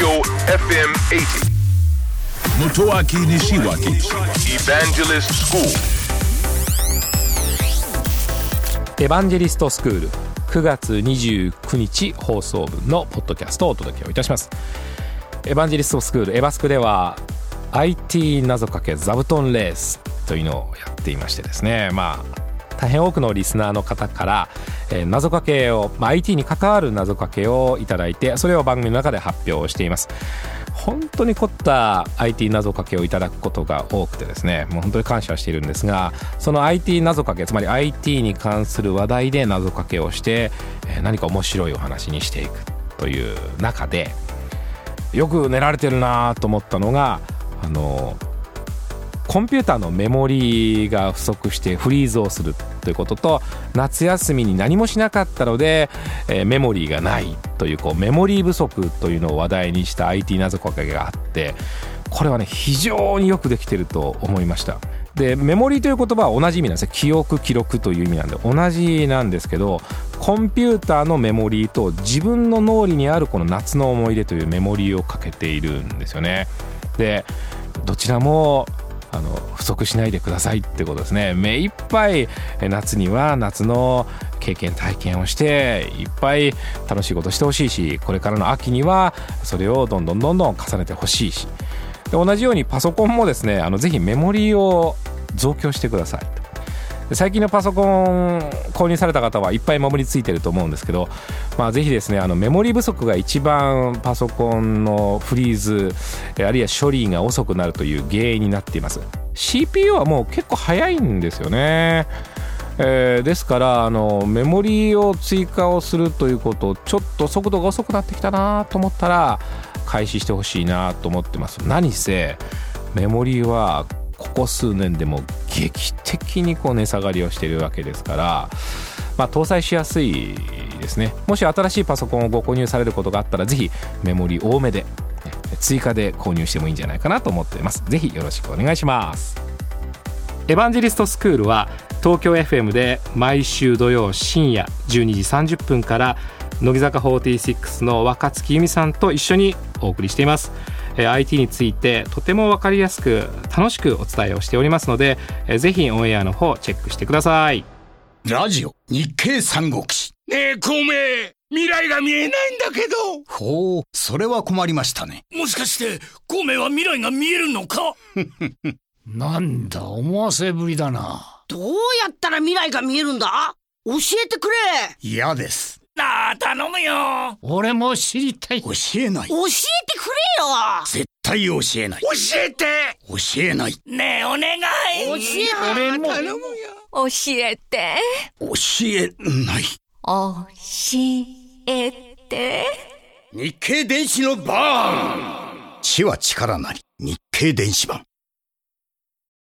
Tokyo FM 80. Motoaki Nishiwaki Evangelist School. エヴァンジェリストスクール9月29日放送分のポッドキャストをお届けをいたします。エヴァンジェリストスクールエバスクでは IT 謎かけ座布団レースというのをやっていましてですね。まあ大変多くのリスナーの方から、えー謎かけを、まあ、IT に関わる謎かけをいただいてそれを番組の中で発表しています。本当に凝った IT 謎かけをいただくことが多くてですねもう本当に感謝しているんですがその IT 謎かけつまり IT に関する話題で謎かけをして、えー何か面白いお話にしていくという中でよく練られてるなと思ったのがあのコンピューターのメモリーが不足してフリーズをするということと夏休みに何もしなかったので、えーメモリーがないというこうメモリー不足というのを話題にした IT 謎かけがあってこれはね非常によくできてると思いました。でメモリーという言葉は同じ意味なんですよ記憶記録という意味なんで同じなんですけどコンピューターのメモリーと自分の脳裏にあるこの夏の思い出というメモリーをかけているんですよね。でどちらもあの不足しないでくださいってことですね。目いっぱい夏には夏の経験体験をしていっぱい楽しいことしてほしいしこれからの秋にはそれをどんどんどんどん重ねてほしいし。で同じようにパソコンもですねあのぜひメモリーを増強してください。最近のパソコン購入された方はいっぱいメモリついてると思うんですけど、まあ、ぜひですねあのメモリ不足が一番パソコンのフリーズあるいは処理が遅くなるという原因になっています。CPU はもう結構早いんですよね。えーですからあのメモリーを追加をするということちょっと速度が遅くなってきたなと思ったら開始してほしいなと思ってます。何せメモリーはここ数年でも劇的にこう値下がりをしているわけですから、まあ、搭載しやすいですね。もし新しいパソコンをご購入されることがあったらぜひメモリ多めで追加で購入してもいいんじゃないかなと思っています。ぜひよろしくお願いします。エヴァンジェリストスクールは東京 FM で毎週土曜深夜12時30分から乃木坂46の若月由美さんと一緒にお送りしています。えー IT についてとても分かりやすく楽しくお伝えをしておりますのでえーぜひオンエアの方チェックしてくださいラジオ日経三国志。ねえ、孔明、未来が見えないんだけど。ほう、それは困りましたね。もしかして、孔明は未来が見えるのか？なんだ、思わせぶりだな。どうやったら未来が見えるんだ？教えてくれ嫌です。なあ、頼むよ。俺も知りたい。教えない。教えてくれよ絶対教えない。教えて。教えない。ねえ、お願い。教えて俺も。頼むよ。教えて。教えない。教えて。日経電子のバーン知は力なり。日経電子版。